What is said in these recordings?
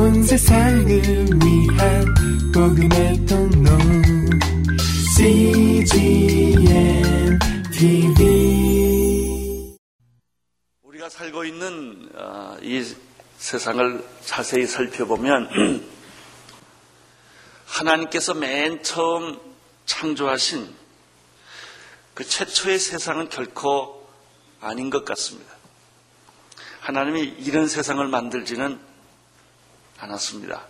온 세상을 위한 복음의 통로 CGM TV 우리가 살고 있는 어, 이 세상을 자세히 살펴보면 하나님께서 맨 처음 창조하신 그 최초의 세상은 결코 아닌 것 같습니다. 하나님이 이런 세상을 만들지는 않았습니다.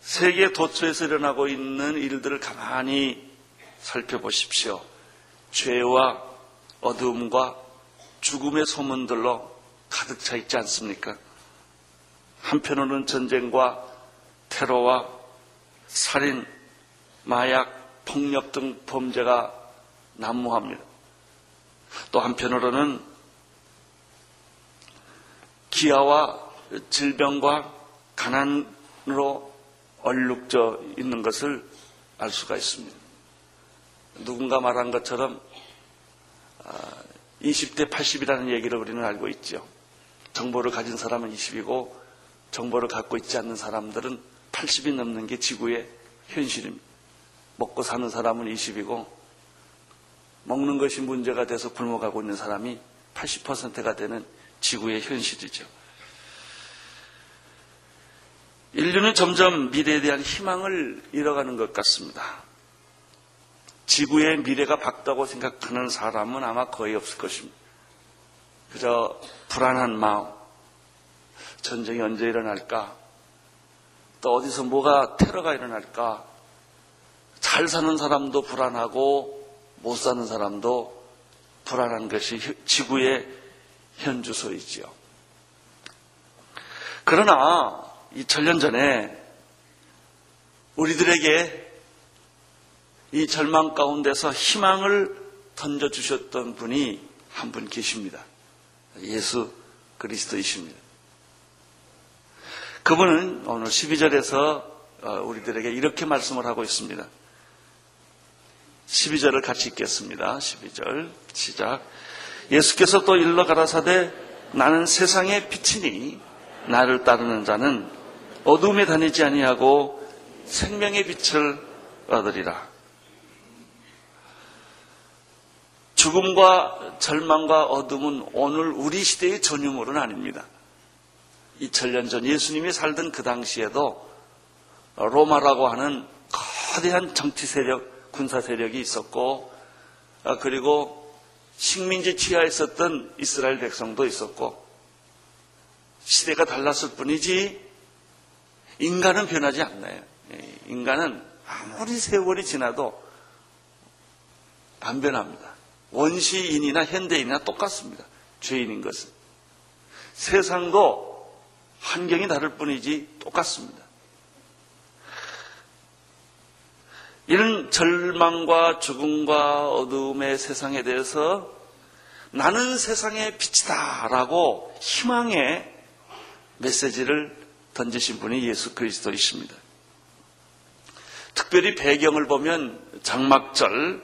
세계 도처에서 일어나고 있는 일들을 가만히 살펴보십시오. 죄와 어두움과 죽음의 소문들로 가득 차 있지 않습니까? 한편으로는 전쟁과 테러와 살인, 마약, 폭력 등 범죄가 난무합니다. 또 한편으로는 기아와 질병과 가난으로 얼룩져 있는 것을 알 수가 있습니다. 누군가 말한 것처럼 20대 80이라는 얘기를 우리는 알고 있죠. 정보를 가진 사람은 20이고 정보를 갖고 있지 않는 사람들은 80이 넘는 게 지구의 현실입니다. 먹고 사는 사람은 20이고 먹는 것이 문제가 돼서 굶어가고 있는 사람이 80%가 되는 지구의 현실이죠. 인류는 점점 미래에 대한 희망을 잃어가는 것 같습니다. 지구의 미래가 밝다고 생각하는 사람은 아마 거의 없을 것입니다. 그저 불안한 마음, 전쟁이 언제 일어날까? 또 어디서 뭐가 테러가 일어날까? 잘 사는 사람도 불안하고 못 사는 사람도 불안한 것이 지구의 현주소이지요. 그러나 2000년 전에 우리들에게 이 절망 가운데서 희망을 던져주셨던 분이 한 분 계십니다. 예수 그리스도이십니다. 그분은 오늘 12절에서 우리들에게 이렇게 말씀을 하고 있습니다. 12절을 같이 읽겠습니다. 12절 시작. 예수께서 또 일러 가라사대 나는 세상의 빛이니 나를 따르는 자는 어둠에 다니지 아니하고 생명의 빛을 얻으리라. 죽음과 절망과 어둠은 오늘 우리 시대의 전유물은 아닙니다. 2000년 전 예수님이 살던 그 당시에도 로마라고 하는 거대한 정치 세력, 군사 세력이 있었고, 그리고 식민지 치하에 있었던 이스라엘 백성도 있었고, 시대가 달랐을 뿐이지, 인간은 변하지 않나요? 인간은 아무리 세월이 지나도 안 변합니다. 원시인이나 현대인이나 똑같습니다. 죄인인 것은. 세상도 환경이 다를 뿐이지 똑같습니다. 이런 절망과 죽음과 어둠의 세상에 대해서 나는 세상의 빛이다 라고 희망의 메시지를 던지신 분이 예수 그리스도이십니다. 특별히 배경을 보면 장막절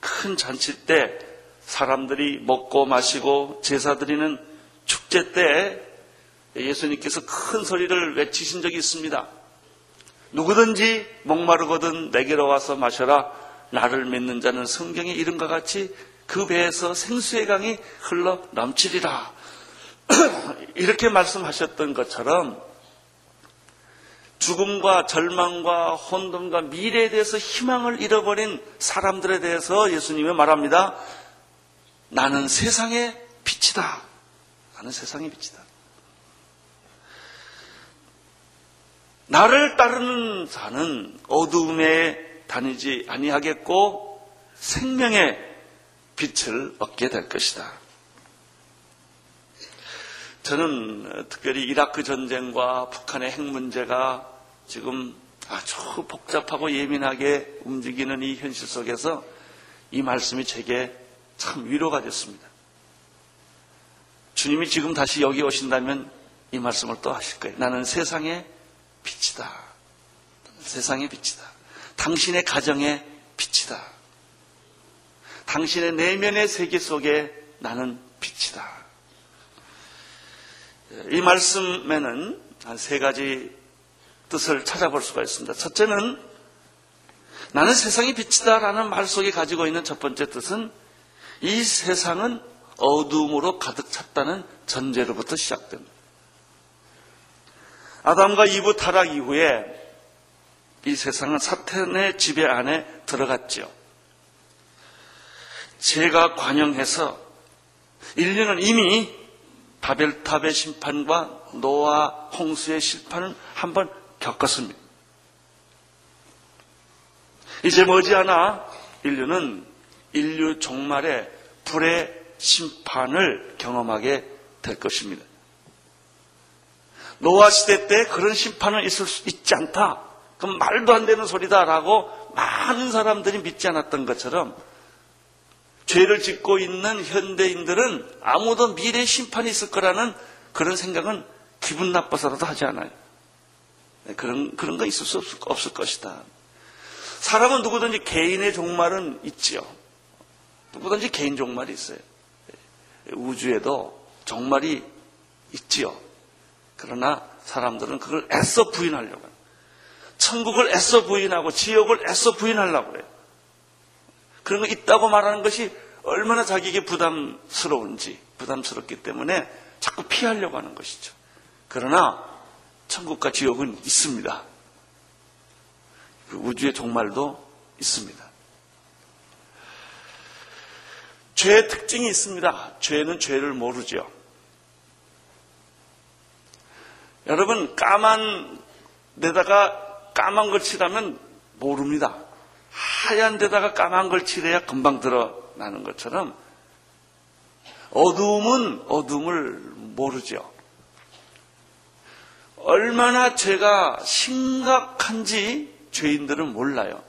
큰 잔치 때 사람들이 먹고 마시고 제사 드리는 축제 때 예수님께서 큰 소리를 외치신 적이 있습니다. 누구든지 목마르거든 내게로 와서 마셔라. 나를 믿는 자는 성경의 이름과 같이 그 배에서 생수의 강이 흘러 넘치리라. 이렇게 말씀하셨던 것처럼 죽음과 절망과 혼돈과 미래에 대해서 희망을 잃어버린 사람들에 대해서 예수님이 말합니다. 나는 세상의 빛이다. 나는 세상의 빛이다. 나를 따르는 자는 어두움에 다니지 아니하겠고 생명의 빛을 얻게 될 것이다. 저는 특별히 이라크 전쟁과 북한의 핵 문제가 지금 아주 복잡하고 예민하게 움직이는 이 현실 속에서 이 말씀이 제게 참 위로가 됐습니다. 주님이 지금 다시 여기 오신다면 이 말씀을 또 하실 거예요. 나는 세상의 빛이다. 세상의 빛이다. 당신의 가정의 빛이다. 당신의 내면의 세계 속에 나는 빛이다. 이 말씀에는 한 세 가지 뜻을 찾아볼 수가 있습니다. 첫째는 나는 세상이 빛이다라는 말 속에 가지고 있는 첫 번째 뜻은 이 세상은 어둠으로 가득 찼다는 전제로부터 시작됩니다. 아담과 이브 타락 이후에 이 세상은 사탄의 지배 안에 들어갔죠. 죄가 관영해서 인류는 이미 바벨탑의 심판과 노아 홍수의 심판을 한번 겪었습니다. 이제 머지않아 인류는 인류 종말의 불의 심판을 경험하게 될 것입니다. 노아 시대 때 그런 심판은 있을 수 있지 않다. 그럼 말도 안 되는 소리다라고 많은 사람들이 믿지 않았던 것처럼 죄를 짓고 있는 현대인들은 아무도 미래 심판이 있을 거라는 그런 생각은 기분 나빠서라도 하지 않아요. 네, 그런, 그런 거 있을 수 없을, 없을 것이다. 사람은 누구든지 개인의 종말은 있지요. 누구든지 개인 종말이 있어요. 네, 우주에도 종말이 있지요. 그러나 사람들은 그걸 애써 부인하려고 해요. 천국을 애써 부인하고 지옥을 애써 부인하려고 해요. 그런 거 있다고 말하는 것이 얼마나 자기에게 부담스러운지 부담스럽기 때문에 자꾸 피하려고 하는 것이죠. 그러나 천국과 지옥은 있습니다. 그 우주의 종말도 있습니다. 죄의 특징이 있습니다. 죄는 죄를 모르죠. 여러분 까만 데다가 까만 걸 칠하면 모릅니다. 하얀 데다가 까만 걸 칠해야 금방 드러나는 것처럼 어두움은 어둠을 모르죠. 얼마나 죄가 심각한지 죄인들은 몰라요.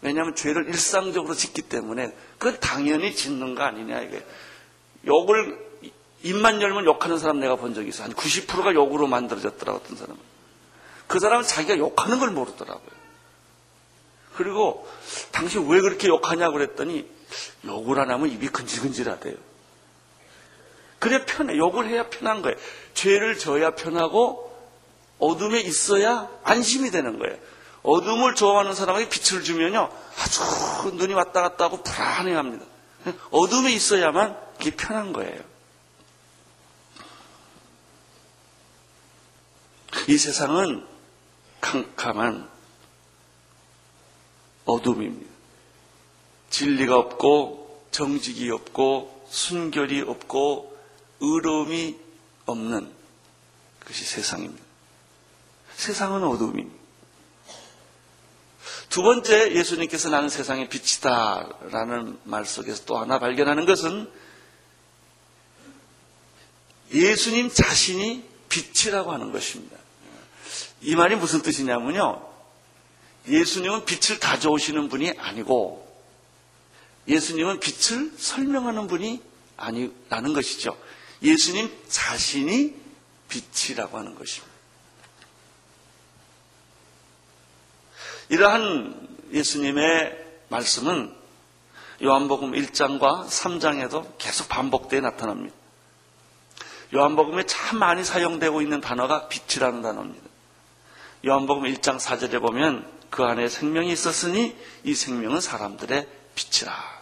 왜냐하면 죄를 일상적으로 짓기 때문에 그건 당연히 짓는 거 아니냐 이게 욕을 입만 열면 욕하는 사람 내가 본 적이 있어. 한 90%가 욕으로 만들어졌더라고 어떤 사람은. 그 사람은 자기가 욕하는 걸 모르더라고요. 그리고 당신 왜 그렇게 욕하냐고 그랬더니 욕을 안 하면 입이 근질근질하대요. 그래 편해. 욕을 해야 편한 거예요. 죄를 져야 편하고 어둠에 있어야 안심이 되는 거예요. 어둠을 좋아하는 사람에게 빛을 주면요 아주 눈이 왔다 갔다 하고 불안해합니다. 어둠에 있어야만 그게 편한 거예요. 이 세상은 캄캄한 어둠입니다. 진리가 없고 정직이 없고 순결이 없고 의로움이 없는 것이 세상입니다. 세상은 어둠입니다. 두 번째 예수님께서 나는 세상의 빛이다라는 말 속에서 또 하나 발견하는 것은 예수님 자신이 빛이라고 하는 것입니다. 이 말이 무슨 뜻이냐면요. 예수님은 빛을 가져오시는 분이 아니고 예수님은 빛을 설명하는 분이 아니라는 것이죠. 예수님 자신이 빛이라고 하는 것입니다. 이러한 예수님의 말씀은 요한복음 1장과 3장에도 계속 반복되어 나타납니다. 요한복음에 참 많이 사용되고 있는 단어가 빛이라는 단어입니다. 요한복음 1장 4절에 보면 그 안에 생명이 있었으니 이 생명은 사람들의 빛이라.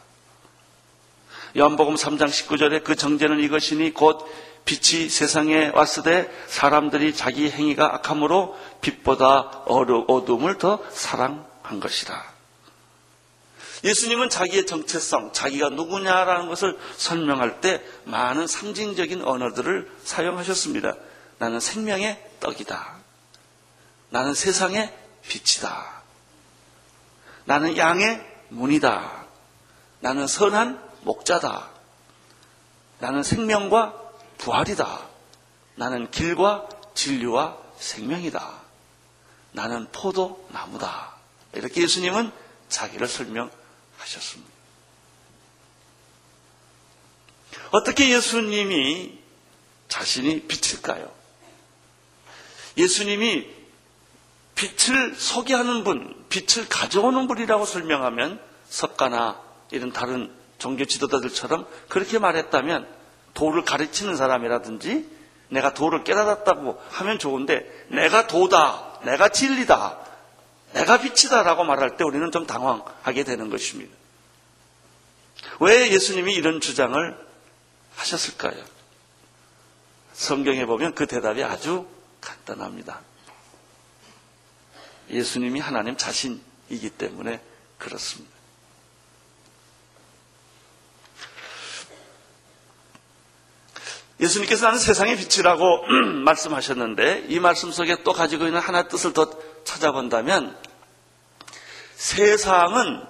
요한복음 3장 19절에 그 정제는 이것이니 곧 빛이 세상에 왔으되 사람들이 자기 행위가 악함으로 빛보다 어둠을 더 사랑한 것이라. 예수님은 자기의 정체성, 자기가 누구냐라는 것을 설명할 때 많은 상징적인 언어들을 사용하셨습니다. 나는 생명의 떡이다. 나는 세상의 빛이다. 나는 양의 문이다. 나는 선한 목자다. 나는 생명과 부활이다. 나는 길과 진리와 생명이다. 나는 포도나무다. 이렇게 예수님은 자기를 설명하셨습니다. 어떻게 예수님이 자신이 빛일까요? 예수님이 빛을 소개하는 분, 빛을 가져오는 분이라고 설명하면 석가나 이런 다른 종교 지도자들처럼 그렇게 말했다면 도를 가르치는 사람이라든지 내가 도를 깨달았다고 하면 좋은데 내가 도다, 내가 진리다, 내가 빛이다라고 말할 때 우리는 좀 당황하게 되는 것입니다. 왜 예수님이 이런 주장을 하셨을까요? 성경에 보면 그 대답이 아주 간단합니다. 예수님이 하나님 자신이기 때문에 그렇습니다. 예수님께서 나는 세상의 빛이라고 말씀하셨는데 이 말씀 속에 또 가지고 있는 하나 뜻을 더 찾아본다면 세상은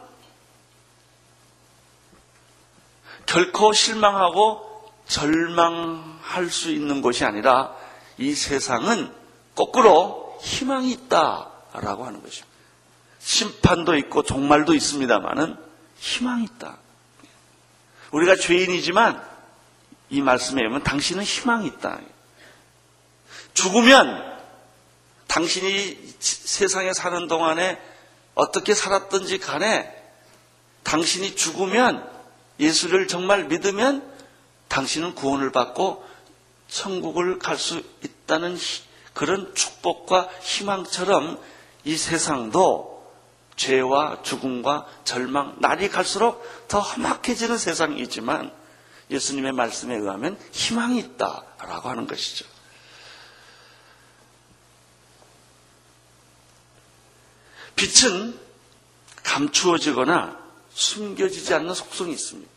결코 실망하고 절망할 수 있는 것이 아니라 이 세상은 거꾸로 희망이 있다라고 하는 것입니다. 심판도 있고 종말도 있습니다만은 희망이 있다. 우리가 죄인이지만 이 말씀에 의하면 당신은 희망이 있다. 죽으면 당신이 세상에 사는 동안에 어떻게 살았든지 간에 당신이 죽으면 예수를 정말 믿으면 당신은 구원을 받고 천국을 갈 수 있다는 그런 축복과 희망처럼 이 세상도 죄와 죽음과 절망, 날이 갈수록 더 험악해지는 세상이지만 예수님의 말씀에 의하면 희망이 있다라고 하는 것이죠. 빛은 감추어지거나 숨겨지지 않는 속성이 있습니다.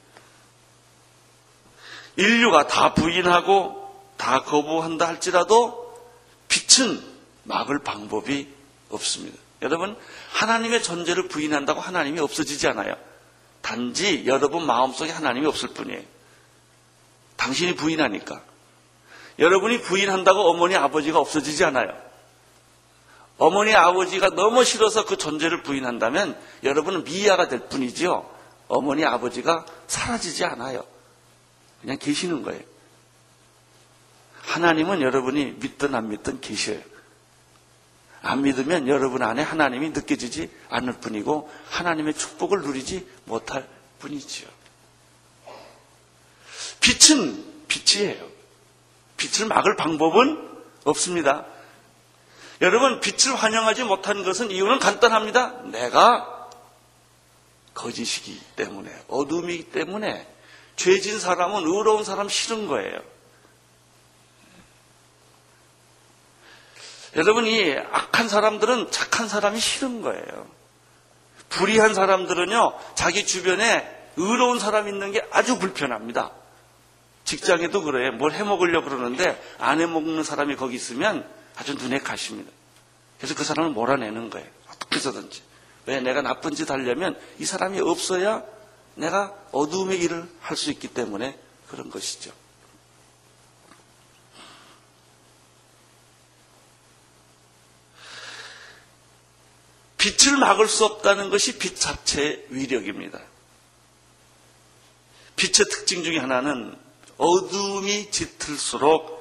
인류가 다 부인하고 다 거부한다 할지라도 빛은 막을 방법이 없습니다. 여러분, 하나님의 존재를 부인한다고 하나님이 없어지지 않아요. 단지 여러분 마음속에 하나님이 없을 뿐이에요. 당신이 부인하니까. 여러분이 부인한다고 어머니 아버지가 없어지지 않아요. 어머니 아버지가 너무 싫어서 그 존재를 부인한다면 여러분은 미아가 될 뿐이지요. 어머니 아버지가 사라지지 않아요. 그냥 계시는 거예요. 하나님은 여러분이 믿든 안 믿든 계셔요. 안 믿으면 여러분 안에 하나님이 느껴지지 않을 뿐이고 하나님의 축복을 누리지 못할 뿐이지요. 빛은 빛이에요. 빛을 막을 방법은 없습니다. 여러분, 빛을 환영하지 못한 것은 이유는 간단합니다. 내가 거짓이기 때문에, 어둠이기 때문에, 죄진 사람은 의로운 사람 싫은 거예요. 여러분 이 악한 사람들은 착한 사람이 싫은 거예요. 불의한 사람들은요, 자기 주변에 의로운 사람 있는 게 아주 불편합니다. 직장에도 그래요. 뭘 해먹으려고 그러는데 안 해먹는 사람이 거기 있으면 아주 눈에 가십니다. 그래서 그 사람을 몰아내는 거예요. 어떻게 해서든지. 왜 내가 나쁜 짓 하려면 이 사람이 없어야 내가 어두움의 일을 할 수 있기 때문에 그런 것이죠. 빛을 막을 수 없다는 것이 빛 자체의 위력입니다. 빛의 특징 중에 하나는 어둠이 짙을수록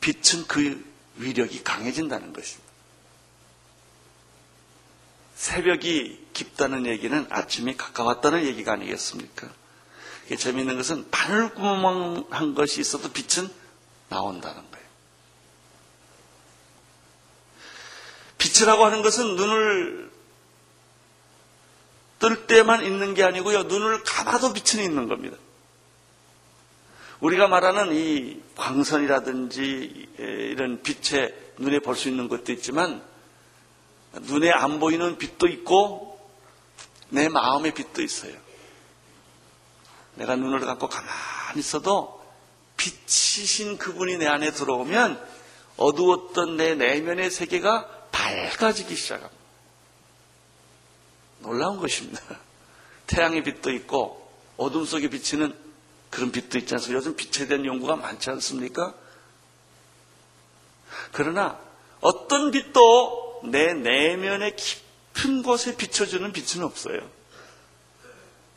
빛은 그 위력이 강해진다는 것입니다. 새벽이 깊다는 얘기는 아침이 가까웠다는 얘기가 아니겠습니까? 재미있는 것은 바늘구멍한 것이 있어도 빛은 나온다는 거예요. 빛이라고 하는 것은 눈을 뜰 때만 있는 게 아니고요. 눈을 감아도 빛은 있는 겁니다. 우리가 말하는 이 광선이라든지 이런 빛에 눈에 볼 수 있는 것도 있지만 눈에 안 보이는 빛도 있고 내 마음의 빛도 있어요. 내가 눈을 감고 가만히 있어도 빛이신 그분이 내 안에 들어오면 어두웠던 내 내면의 세계가 밝아지기 시작합니다. 놀라운 것입니다. 태양의 빛도 있고 어둠 속에 비치는 그런 빛도 있지 않습니까? 요즘 빛에 대한 연구가 많지 않습니까? 그러나 어떤 빛도 내 내면의 깊은 곳에 비춰주는 빛은 없어요.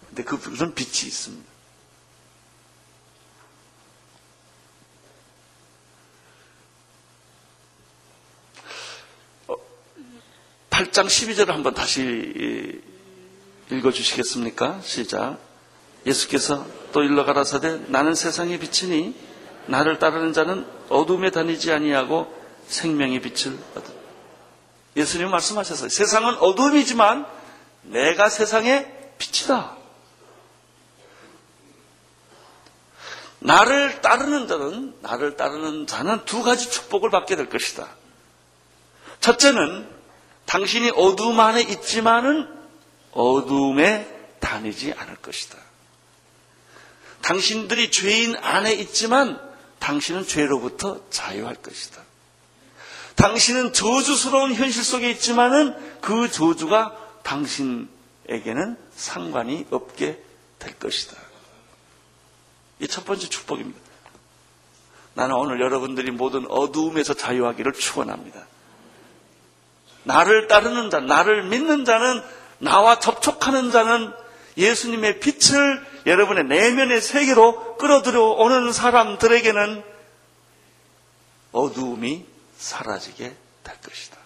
근데 그, 그런 빛이 있습니다. 8장 12절을 한번 다시 읽어주시겠습니까? 시작. 예수께서 또 일러 가라사대 나는 세상의 빛이니 나를 따르는 자는 어둠에 다니지 아니하고 생명의 빛을 얻은. 예수님 말씀하셨어요. 세상은 어둠이지만 내가 세상의 빛이다. 나를 따르는 자는 나를 따르는 자는 두 가지 축복을 받게 될 것이다. 첫째는 당신이 어둠 안에 있지만은 어둠에 다니지 않을 것이다. 당신들이 죄인 안에 있지만 당신은 죄로부터 자유할 것이다. 당신은 저주스러운 현실 속에 있지만은 그 저주가 당신에게는 상관이 없게 될 것이다. 이 첫 번째 축복입니다. 나는 오늘 여러분들이 모든 어두움에서 자유하기를 축원합니다. 나를 따르는 자, 나를 믿는 자는 나와 접촉하는 자는 예수님의 빛을 여러분의 내면의 세계로 끌어들여 오는 사람들에게는 어두움이 사라지게 될 것이다.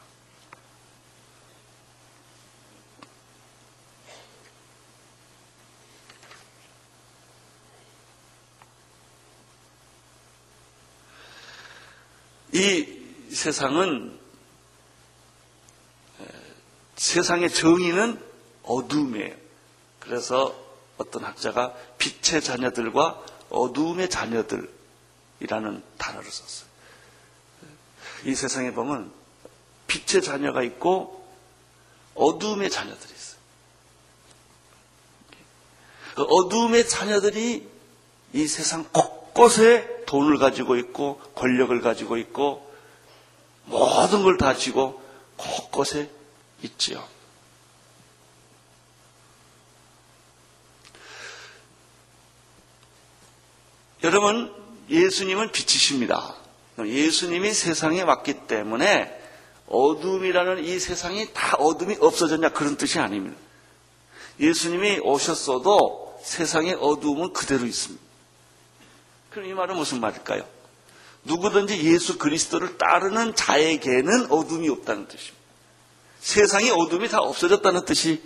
이 세상은 세상의 정의는 어둠이에요. 그래서 어떤 학자가 빛의 자녀들과 어둠의 자녀들이라는 단어를 썼어요. 이 세상에 보면 빛의 자녀가 있고 어둠의 자녀들이 있어요. 그 어둠의 자녀들이 이 세상 곳곳에 돈을 가지고 있고 권력을 가지고 있고 모든 걸다 쥐고 곳곳에 있지요. 여러분, 예수님은 빛이십니다. 예수님이 세상에 왔기 때문에 어둠이라는 이 세상이 다 어둠이 없어졌냐 그런 뜻이 아닙니다. 예수님이 오셨어도 세상의 어둠은 그대로 있습니다. 그럼 이 말은 무슨 말일까요? 누구든지 예수 그리스도를 따르는 자에게는 어둠이 없다는 뜻입니다. 세상의 어둠이 다 없어졌다는 뜻이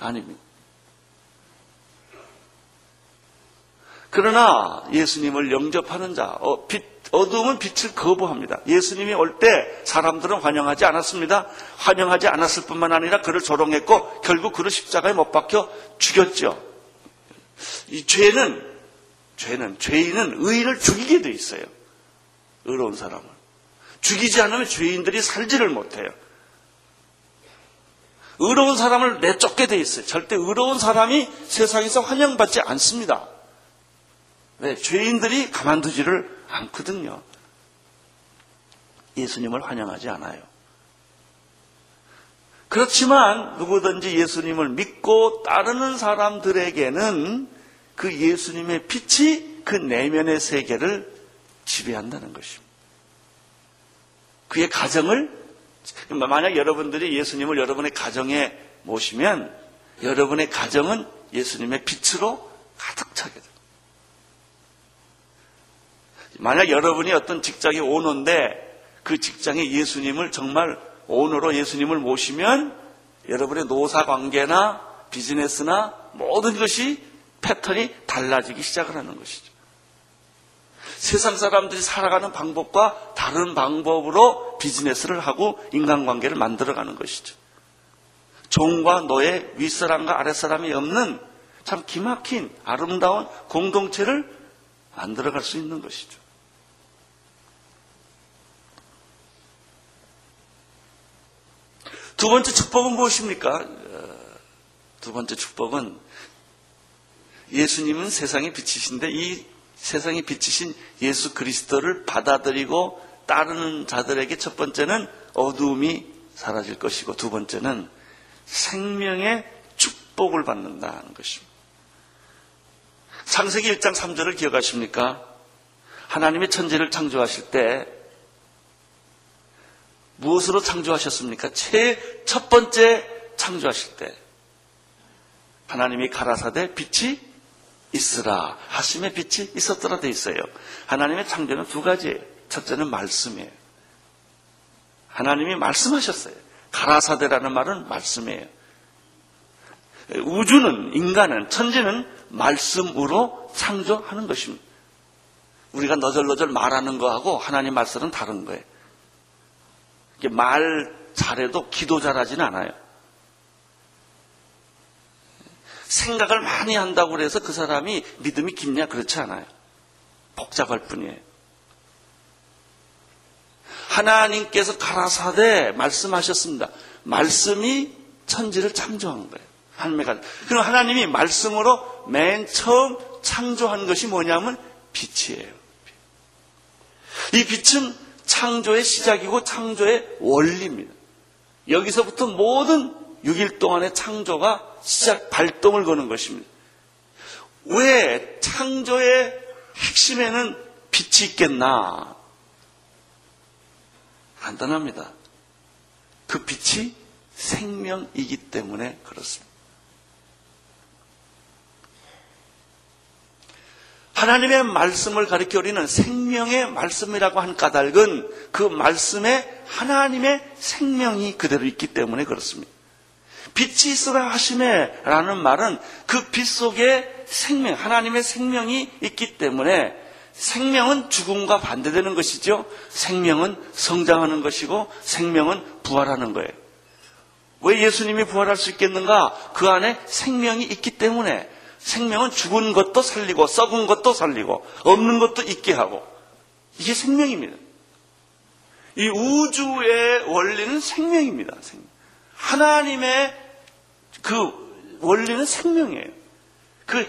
아닙니다. 그러나 예수님을 영접하는 자, 어, 빛, 어둠은 빛을 거부합니다. 예수님이 올 때 사람들은 환영하지 않았습니다. 환영하지 않았을 뿐만 아니라 그를 조롱했고 결국 그를 십자가에 못 박혀 죽였죠. 이 죄는 죄는 죄인은 의인을 죽이게 돼 있어요. 의로운 사람을 죽이지 않으면 죄인들이 살지를 못해요. 의로운 사람을 내쫓게 돼 있어요. 절대 의로운 사람이 세상에서 환영받지 않습니다. 왜? 죄인들이 가만두지를 않거든요. 예수님을 환영하지 않아요. 그렇지만 누구든지 예수님을 믿고 따르는 사람들에게는 그 예수님의 빛이 그 내면의 세계를 지배한다는 것입니다. 그의 가정을 만약 여러분들이 예수님을 여러분의 가정에 모시면 여러분의 가정은 예수님의 빛으로 가득 차게 됩니다. 만약 여러분이 어떤 직장의 오너인데 그 직장에 예수님을 정말 오너로 예수님을 모시면 여러분의 노사 관계나 비즈니스나 모든 것이 패턴이 달라지기 시작을 하는 것이죠. 세상 사람들이 살아가는 방법과 다른 방법으로 비즈니스를 하고 인간관계를 만들어가는 것이죠. 종과 노예, 윗사람과 아랫사람이 없는 참 기막힌 아름다운 공동체를 만들어갈 수 있는 것이죠. 두 번째 축복은 무엇입니까? 어, 두 번째 축복은 예수님은 세상의 빛이신데 이 세상의 빛이신 예수 그리스도를 받아들이고 따르는 자들에게 첫 번째는 어두움이 사라질 것이고 두 번째는 생명의 축복을 받는다는 것입니다. 창세기 1장 3절을 기억하십니까? 하나님의 천지를 창조하실 때 무엇으로 창조하셨습니까? 제 첫 번째 창조하실 때 하나님이 가라사대 빛이 있으라 하심의 빛이 있었더라 돼 있어요. 하나님의 창조는 두 가지예요. 첫째는 말씀이에요. 하나님이 말씀하셨어요. 가라사대라는 말은 말씀이에요. 우주는 인간은 천지는 말씀으로 창조하는 것입니다. 우리가 너절너절 말하는 거하고 하나님 말씀은 다른 거예요. 말 잘해도 기도 잘하지는 않아요. 생각을 많이 한다고 해서 그 사람이 믿음이 깊냐? 그렇지 않아요. 복잡할 뿐이에요. 하나님께서 가라사대 말씀하셨습니다. 말씀이 천지를 창조한 거예요. 하나님의 그럼 하나님이 말씀으로 맨 처음 창조한 것이 뭐냐면 빛이에요. 이 빛은 창조의 시작이고 창조의 원리입니다. 여기서부터 모든 6일 동안의 창조가 시작 발동을 거는 것입니다. 왜 창조의 핵심에는 빛이 있겠나? 간단합니다. 그 빛이 생명이기 때문에 그렇습니다. 하나님의 말씀을 가리켜 우리는 생명의 말씀이라고 한 까닭은 그 말씀에 하나님의 생명이 그대로 있기 때문에 그렇습니다. 빛이 있으라 하심에 라는 말은 그 빛 속에 생명, 하나님의 생명이 있기 때문에 생명은 죽음과 반대되는 것이죠. 생명은 성장하는 것이고 생명은 부활하는 거예요. 왜 예수님이 부활할 수 있겠는가? 그 안에 생명이 있기 때문에 생명은 죽은 것도 살리고 썩은 것도 살리고 없는 것도 있게 하고 이게 생명입니다. 이 우주의 원리는 생명입니다. 하나님의 그 원리는 생명이에요. 그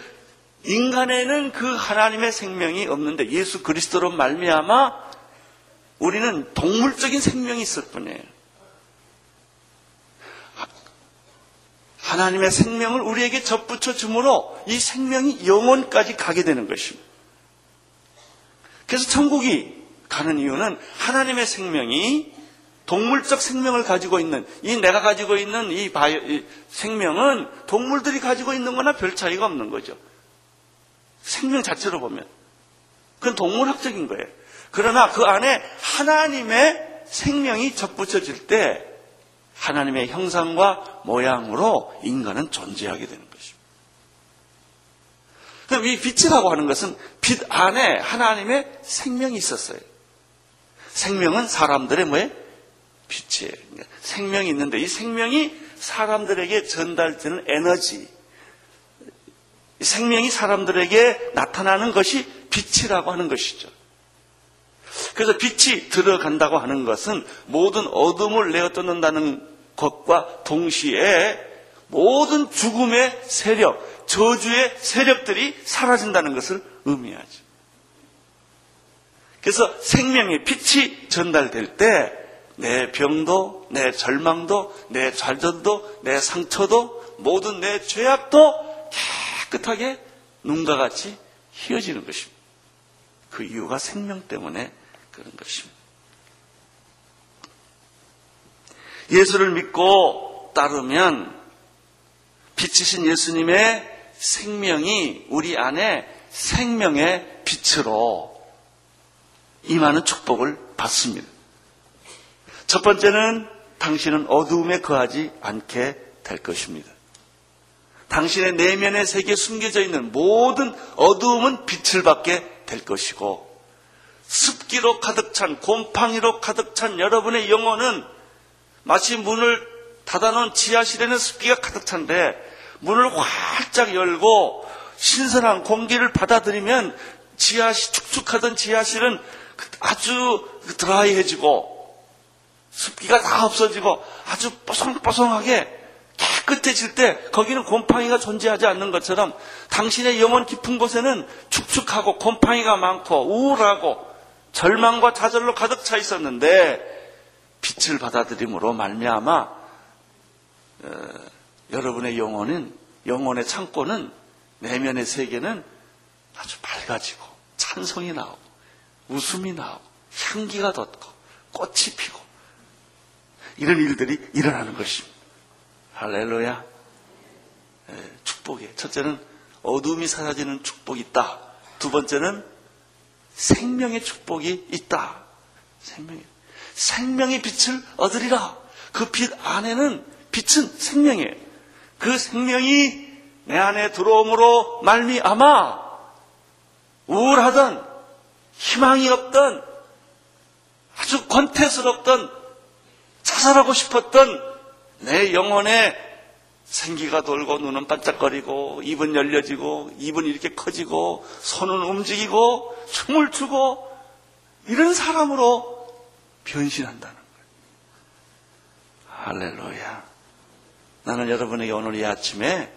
인간에는 그 하나님의 생명이 없는데 예수 그리스도로 말미암아 우리는 동물적인 생명이 있을 뿐이에요. 하나님의 생명을 우리에게 접붙여 주므로 이 생명이 영원까지 가게 되는 것입니다. 그래서 천국이 가는 이유는 하나님의 생명이 동물적 생명을 가지고 있는 이 내가 가지고 있는 이, 바이오, 이 생명은 동물들이 가지고 있는 거나 별 차이가 없는 거죠. 생명 자체로 보면 그건 동물학적인 거예요. 그러나 그 안에 하나님의 생명이 접붙여질 때 하나님의 형상과 모양으로 인간은 존재하게 되는 것입니다. 그럼 이 빛이라고 하는 것은 빛 안에 하나님의 생명이 있었어요. 생명은 사람들의 뭐에 빛이에요. 그러니까 생명이 있는데 이 생명이 사람들에게 전달되는 에너지, 생명이 사람들에게 나타나는 것이 빛이라고 하는 것이죠. 그래서 빛이 들어간다고 하는 것은 모든 어둠을 내어 뜯는다는 것과 동시에 모든 죽음의 세력, 저주의 세력들이 사라진다는 것을 의미하죠. 그래서 생명의 빛이 전달될 때 내 병도, 내 절망도, 내 좌절도, 내 상처도, 모든 내 죄악도 깨끗하게 눈과 같이 휘어지는 것입니다. 그 이유가 생명 때문에 그런 것입니다. 예수를 믿고 따르면 빛이신 예수님의 생명이 우리 안에 생명의 빛으로 임하는 축복을 받습니다. 첫 번째는 당신은 어두움에 거하지 않게 될 것입니다. 당신의 내면의 세계에 숨겨져 있는 모든 어두움은 빛을 받게 될 것이고 습기로 가득 찬 곰팡이로 가득 찬 여러분의 영혼은 마치 문을 닫아놓은 지하실에는 습기가 가득 찬데 문을 활짝 열고 신선한 공기를 받아들이면 지하실 축축하던 지하실은 아주 드라이해지고 습기가 다 없어지고 아주 뽀송뽀송하게 깨끗해질 때 거기는 곰팡이가 존재하지 않는 것처럼 당신의 영혼 깊은 곳에는 축축하고 곰팡이가 많고 우울하고 절망과 좌절로 가득 차 있었는데 빛을 받아들임으로 말미암아 어, 여러분의 영혼은 영혼의 창고는 내면의 세계는 아주 밝아지고 찬송이 나오고 웃음이 나오고 향기가 돋고 꽃이 피고 이런 일들이 일어나는 것입니다. 할렐루야. 예, 축복이에요. 첫째는 어둠이 사라지는 축복이 있다. 두 번째는 생명의 축복이 있다. 생명의 생명의 빛을 얻으리라. 그 빛 안에는 빛은 생명이에요. 그 생명이 내 안에 들어옴으로 말미암아 우울하던 희망이 없던 아주 권태스럽던 자살하고 싶었던 내 영혼에 생기가 돌고 눈은 반짝거리고 입은 열려지고 입은 이렇게 커지고 손은 움직이고 춤을 추고 이런 사람으로 변신한다는 거예요. 할렐루야. 나는 여러분에게 오늘 이 아침에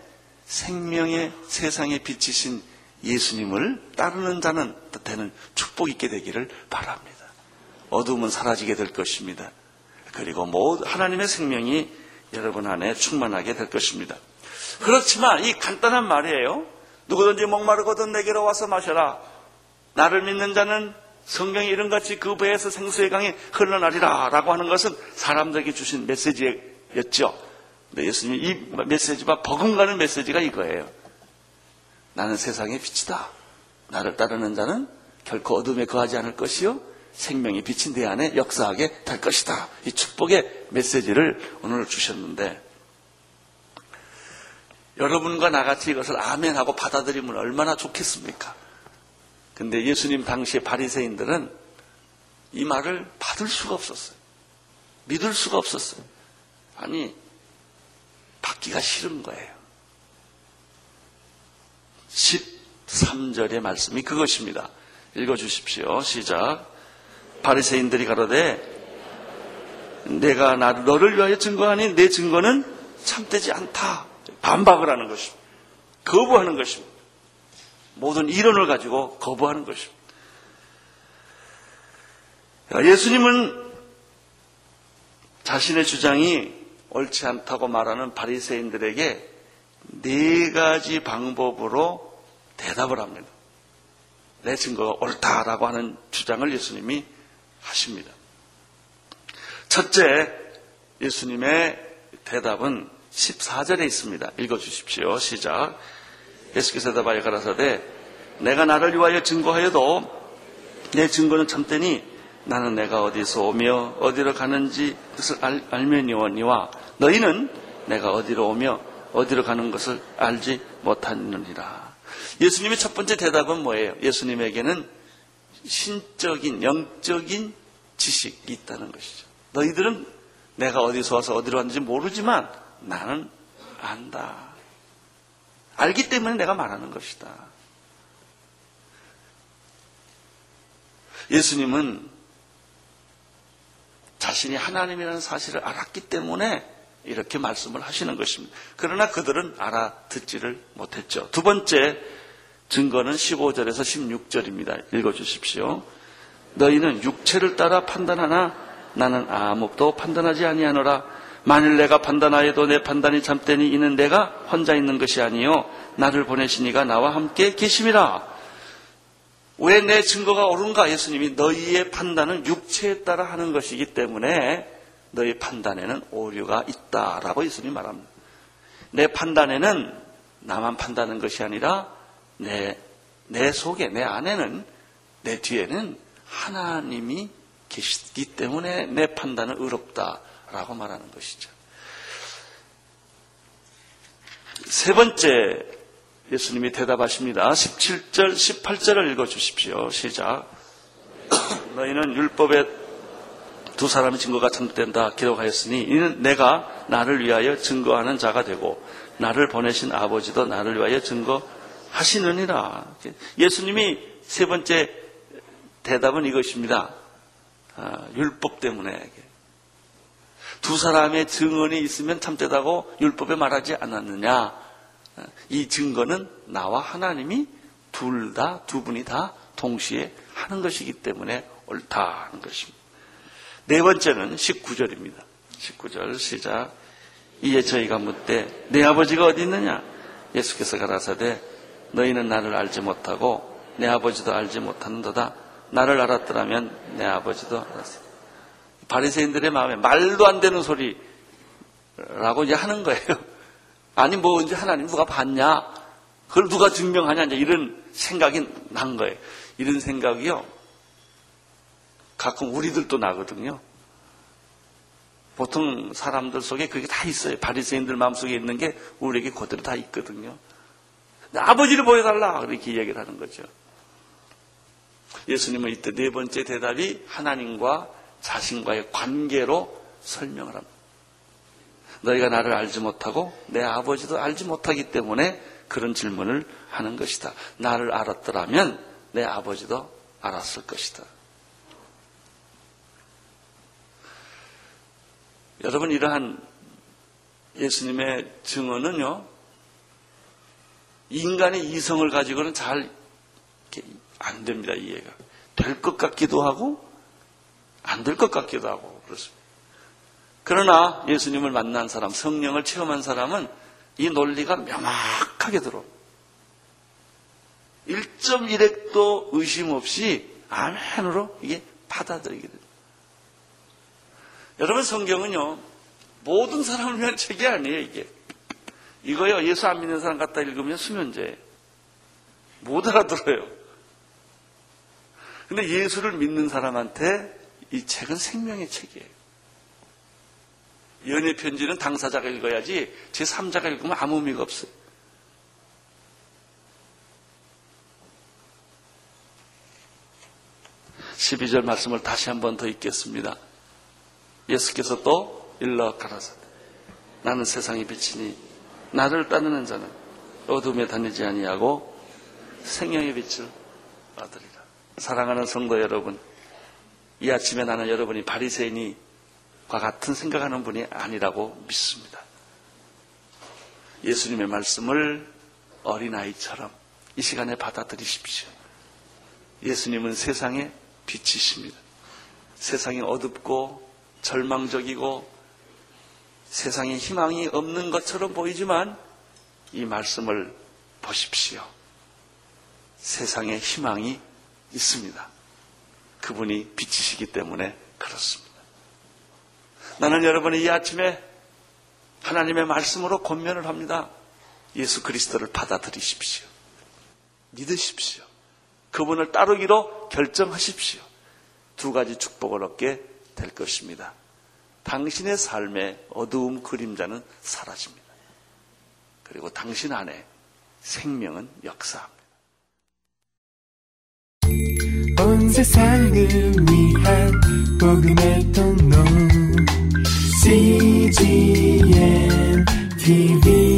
생명의 세상에 비치신 예수님을 따르는 자는 되는 축복 있게 되기를 바랍니다. 어둠은 사라지게 될 것입니다. 그리고 모두 하나님의 생명이 여러분 안에 충만하게 될 것입니다. 그렇지만 이 간단한 말이에요. 누구든지 목마르거든 내게로 와서 마셔라. 나를 믿는 자는 성경에 이런 같이 그 배에서 생수의 강이 흘러나리라 라고 하는 것은 사람들에게 주신 메시지였죠. 네, 예수님이 이 메시지와 버금가는 메시지가 이거예요. 나는 세상의 빛이다. 나를 따르는 자는 결코 어둠에 거하지 않을 것이요. 생명이 빛인 내 안에 역사하게 될 것이다. 이 축복의 메시지를 오늘 주셨는데 여러분과 나같이 이것을 아멘하고 받아들이면 얼마나 좋겠습니까? 근데 예수님 당시의 바리새인들은 이 말을 받을 수가 없었어요. 믿을 수가 없었어요. 아니 받기가 싫은 거예요. 13절의 말씀이 그것입니다. 읽어 주십시오. 시작. 바리새인들이 가로되 내가 나 너를 위하여 증거하니 내 증거는 참되지 않다. 반박을 하는 것입니다. 거부하는 것입니다. 모든 이론을 가지고 거부하는 것입니다. 예수님은 자신의 주장이 옳지 않다고 말하는 바리새인들에게 네 가지 방법으로 대답을 합니다. 내 증거가 옳다라고 하는 주장을 예수님이 하십니다. 첫째, 예수님의 대답은 14절에 있습니다. 읽어주십시오. 시작. 예수께서 대답하여 가라사대 내가 나를 위하여 증거하여도 내 증거는 참되니 나는 내가 어디서 오며 어디로 가는지 그것을 알, 알면이오니와 너희는 내가 어디로 오며 어디로 가는 것을 알지 못하느니라. 예수님의 첫 번째 대답은 뭐예요? 예수님에게는 신적인 영적인 지식이 있다는 것이죠. 너희들은 내가 어디서 와서 어디로 왔는지 모르지만 나는 안다. 알기 때문에 내가 말하는 것이다. 예수님은 자신이 하나님이라는 사실을 알았기 때문에 이렇게 말씀을 하시는 것입니다. 그러나 그들은 알아듣지를 못했죠. 두 번째 증거는 15절에서 16절입니다. 읽어주십시오. 너희는 육체를 따라 판단하나 나는 아무것도 판단하지 아니하노라. 만일 내가 판단하여도 내 판단이 참되니 이는 내가 혼자 있는 것이 아니요 나를 보내시니가 나와 함께 계심이라. 왜 내 증거가 옳은가? 예수님이 너희의 판단은 육체에 따라 하는 것이기 때문에 너희 판단에는 오류가 있다라고 예수님이 말합니다. 내 판단에는 나만 판단하는 것이 아니라 내, 내 속에, 내 안에는, 내 뒤에는 하나님이 계시기 때문에 내 판단은 의롭다라고 말하는 것이죠. 세 번째 예수님이 대답하십니다. 17절, 18절을 읽어 주십시오. 시작. 너희는 율법에 두 사람의 증거가 참된다 기록하였으니 이는 내가 나를 위하여 증거하는 자가 되고 나를 보내신 아버지도 나를 위하여 증거 하시느니라. 예수님이 세 번째 대답은 이것입니다. 아, 율법 때문에 두 사람의 증언이 있으면 참되다고 율법에 말하지 않았느냐? 이 증거는 나와 하나님이 둘 다, 두 분이 다 동시에 하는 것이기 때문에 옳다는 것입니다. 네 번째는 19절입니다. 19절 시작. 이에 저희가 묻되 내 아버지가 어디 있느냐? 예수께서 가라사대 너희는 나를 알지 못하고 내 아버지도 알지 못하는도다. 나를 알았더라면 내 아버지도 알았어. 바리새인들의 마음에 말도 안 되는 소리라고 이제 하는 거예요. 아니 뭐 이제 하나님 누가 봤냐? 그걸 누가 증명하냐? 이제 이런 생각이 난 거예요. 이런 생각이요. 가끔 우리들도 나거든요. 보통 사람들 속에 그게 다 있어요. 바리새인들 마음속에 있는 게 우리에게 그대로 다 있거든요. 아버지를 보여달라 이렇게 얘기를 하는 거죠. 예수님은 이때 네 번째 대답이 하나님과 자신과의 관계로 설명을 합니다. 너희가 나를 알지 못하고 내 아버지도 알지 못하기 때문에 그런 질문을 하는 것이다. 나를 알았더라면 내 아버지도 알았을 것이다. 여러분 이러한 예수님의 증언은요 인간의 이성을 가지고는 잘 안 됩니다 이해가 될 것 같기도 하고 안 될 것 같기도 하고 그렇습니다. 그러나 예수님을 만난 사람, 성령을 체험한 사람은 이 논리가 명확하게 들어. 1.1핵도 의심 없이 아멘으로 이게 받아들이게 됩니다. 여러분 성경은요 모든 사람을 위한 책이 아니에요 이게. 이거요 예수 안 믿는 사람 갖다 읽으면 수면제. 못 알아들어요. 근데 예수를 믿는 사람한테 이 책은 생명의 책이에요. 연애 편지는 당사자가 읽어야지 제 3자가 읽으면 아무 의미가 없어요. 12절 말씀을 다시 한 번 더 읽겠습니다. 예수께서 또 일러 가라사 나는 세상의 빛이니 나를 따르는 자는 어둠에 다니지 아니하고 생명의 빛을 얻으리라. 사랑하는 성도 여러분, 이 아침에 나는 여러분이 바리새인이과 같은 생각하는 분이 아니라고 믿습니다. 예수님의 말씀을 어린아이처럼 이 시간에 받아들이십시오. 예수님은 세상의 빛이십니다. 세상이 어둡고 절망적이고 세상에 희망이 없는 것처럼 보이지만 이 말씀을 보십시오. 세상에 희망이 있습니다. 그분이 빛이시기 때문에 그렇습니다. 나는 여러분이 이 아침에 하나님의 말씀으로 권면을 합니다. 예수 그리스도를 받아들이십시오. 믿으십시오. 그분을 따르기로 결정하십시오. 두 가지 축복을 얻게 될 것입니다. 당신의 삶의 어두움 그림자는 사라집니다. 그리고 당신 안에 생명은 역사합니다. 온 세상을 위한 복음의 통로 CGM TV